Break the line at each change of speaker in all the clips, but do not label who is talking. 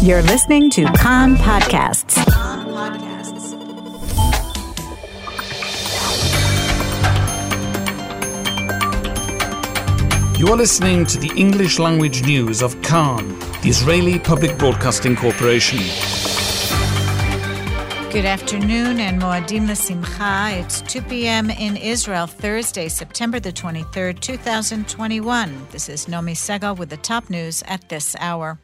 You're listening to Kan Podcasts.
You are listening to the English language news of Kan, the Israeli Public Broadcasting Corporation.
Good afternoon and Moadim Simcha. It's 2 p.m. in Israel, Thursday, September the 23rd, 2021. This is Nomi Segal with the top news at this hour.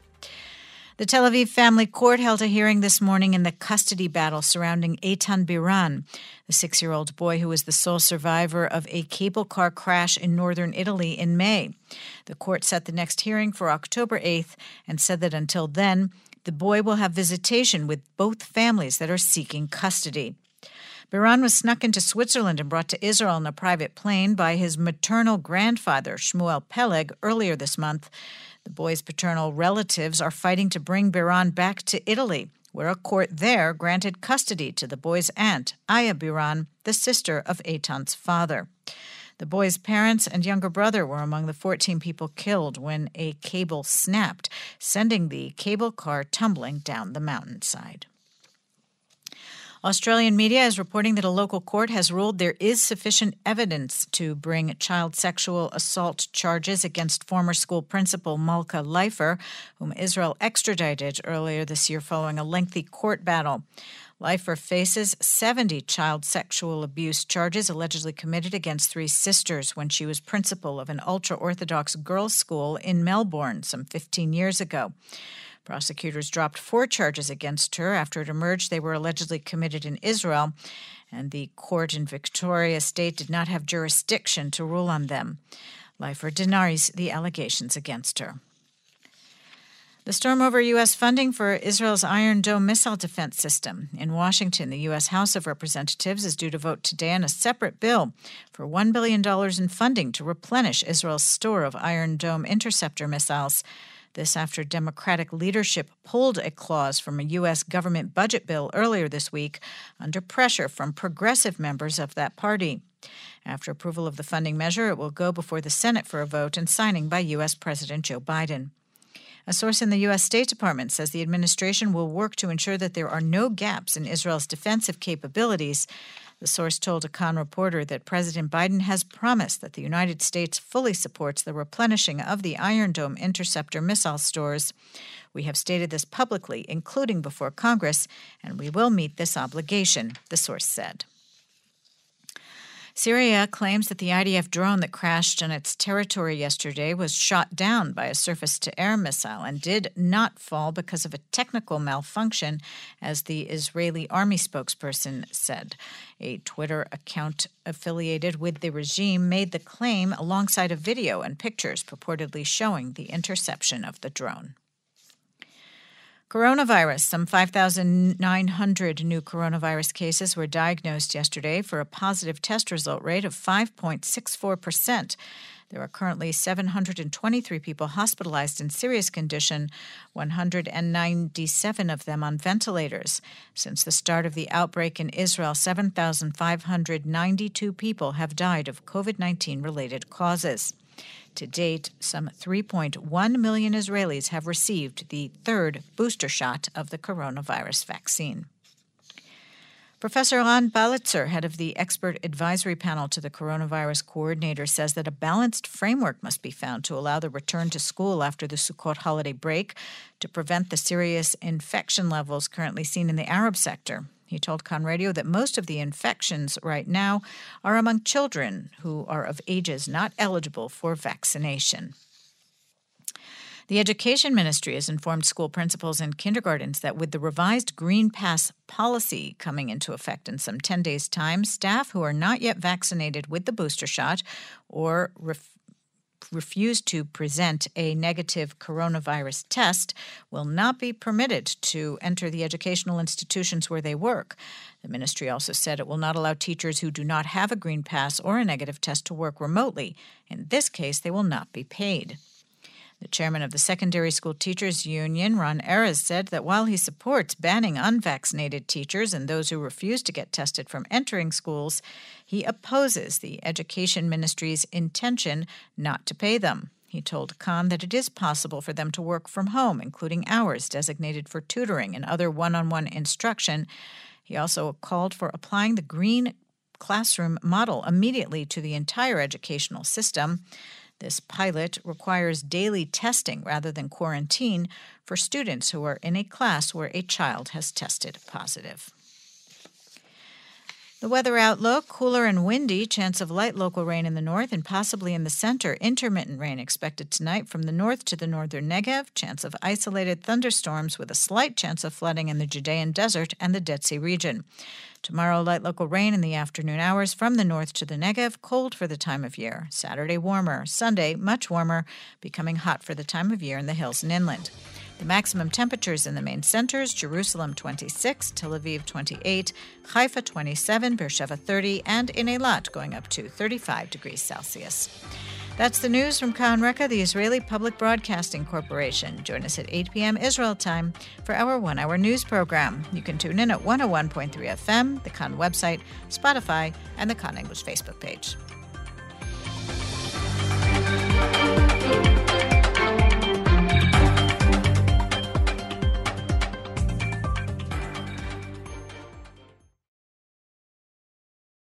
The Tel Aviv family court held a hearing this morning in the custody battle surrounding Eitan Biran, the six year old boy who was the sole survivor of a cable car crash in northern Italy in May. The court set the next hearing for October 8th and said that until then, the boy will have visitation with both families that are seeking custody. Biran was snuck into Switzerland and brought to Israel in a private plane by his maternal grandfather, Shmuel Peleg, earlier this month. The boy's paternal relatives are fighting to bring Biran back to Italy, where a court there granted custody to the boy's aunt, Aya Biran, the sister of Eitan's father. The boy's parents and younger brother were among the 14 people killed when a cable snapped, sending the cable car tumbling down the mountainside. Australian media is reporting that a local court has ruled there is sufficient evidence to bring child sexual assault charges against former school principal Malka Leifer, whom Israel extradited earlier this year following a lengthy court battle. Leifer faces 70 child sexual abuse charges allegedly committed against three sisters when she was principal of an ultra Orthodox girls' school in Melbourne some 15 years ago. Prosecutors dropped four charges against her after it emerged they were allegedly committed in Israel, and the court in Victoria State did not have jurisdiction to rule on them. Leifer denies the allegations against her. The storm over U.S. funding for Israel's Iron Dome missile defense system. In Washington, the U.S. House of Representatives is due to vote today on a separate bill for $1 billion in funding to replenish Israel's store of Iron Dome interceptor missiles. This after Democratic leadership pulled a clause from a U.S. government budget bill earlier this week under pressure from progressive members of that party. After approval of the funding measure, it will go before the Senate for a vote and signing by U.S. President Joe Biden. A source in the U.S. State Department says the administration will work to ensure that there are no gaps in Israel's defensive capabilities the source told a Kan reporter that President Biden has promised that the United States fully supports the replenishing of the Iron Dome interceptor missile stores. We have stated this publicly, including before Congress, and we will meet this obligation, the source said. Syria claims that the IDF drone that crashed on its territory yesterday was shot down by a surface to air missile and did not fall because of a technical malfunction, as the Israeli army spokesperson said. A Twitter account affiliated with the regime made the claim alongside a video and pictures purportedly showing the interception of the drone. Coronavirus. Some 5,900 new coronavirus cases were diagnosed yesterday for a positive test result rate of 5.64%. There are currently 723 people hospitalized in serious condition, 197 of them on ventilators. Since the start of the outbreak in Israel, 7,592 people have died of COVID 19 related causes. To date, some 3.1 million Israelis have received the third booster shot of the coronavirus vaccine. Professor Ron Balicer, head of the expert advisory panel to the coronavirus coordinator, says that a balanced framework must be found to allow the return to school after the Sukkot holiday break to prevent the serious infection levels currently seen in the Arab sector. He told Kan Radio that most of the infections right now are among children who are of ages not eligible for vaccination. The Education Ministry has informed school principals and kindergartens that with the revised Green Pass policy coming into effect in some 10 days' time, staff who are not yet vaccinated with the booster shot or ref- refuse to present a negative coronavirus test will not be permitted to enter the educational institutions where they work. The ministry also said it will not allow teachers who do not have a green pass or a negative test to work remotely. In this case, they will not be paid. The chairman of the Secondary School Teachers Union, Ron Erez, said that while he supports banning unvaccinated teachers and those who refuse to get tested from entering schools, he opposes the Education Ministry's intention not to pay them. He told Kan that it is possible for them to work from home, including hours designated for tutoring and other one on one instruction. He also called for applying the green classroom model immediately to the entire educational system. This pilot requires daily testing rather than quarantine for students who are in a class where a child has tested positive. The weather outlook cooler and windy, chance of light local rain in the north and possibly in the center. Intermittent rain expected tonight from the north to the northern Negev. Chance of isolated thunderstorms with a slight chance of flooding in the Judean desert and the Dead Sea region. Tomorrow, light local rain in the afternoon hours from the north to the Negev, cold for the time of year. Saturday, warmer. Sunday, much warmer, becoming hot for the time of year in the hills and inland. The maximum temperatures in the main centers Jerusalem 26, Tel Aviv 28, Haifa 27, Beersheba 30, and in Eilat going up to 35 degrees Celsius. That's the news from Kan Reka, the Israeli Public Broadcasting Corporation. Join us at 8 p.m. Israel time for our one hour news program. You can tune in at 101.3 FM, the Kan website, Spotify, and the Kan English Facebook page.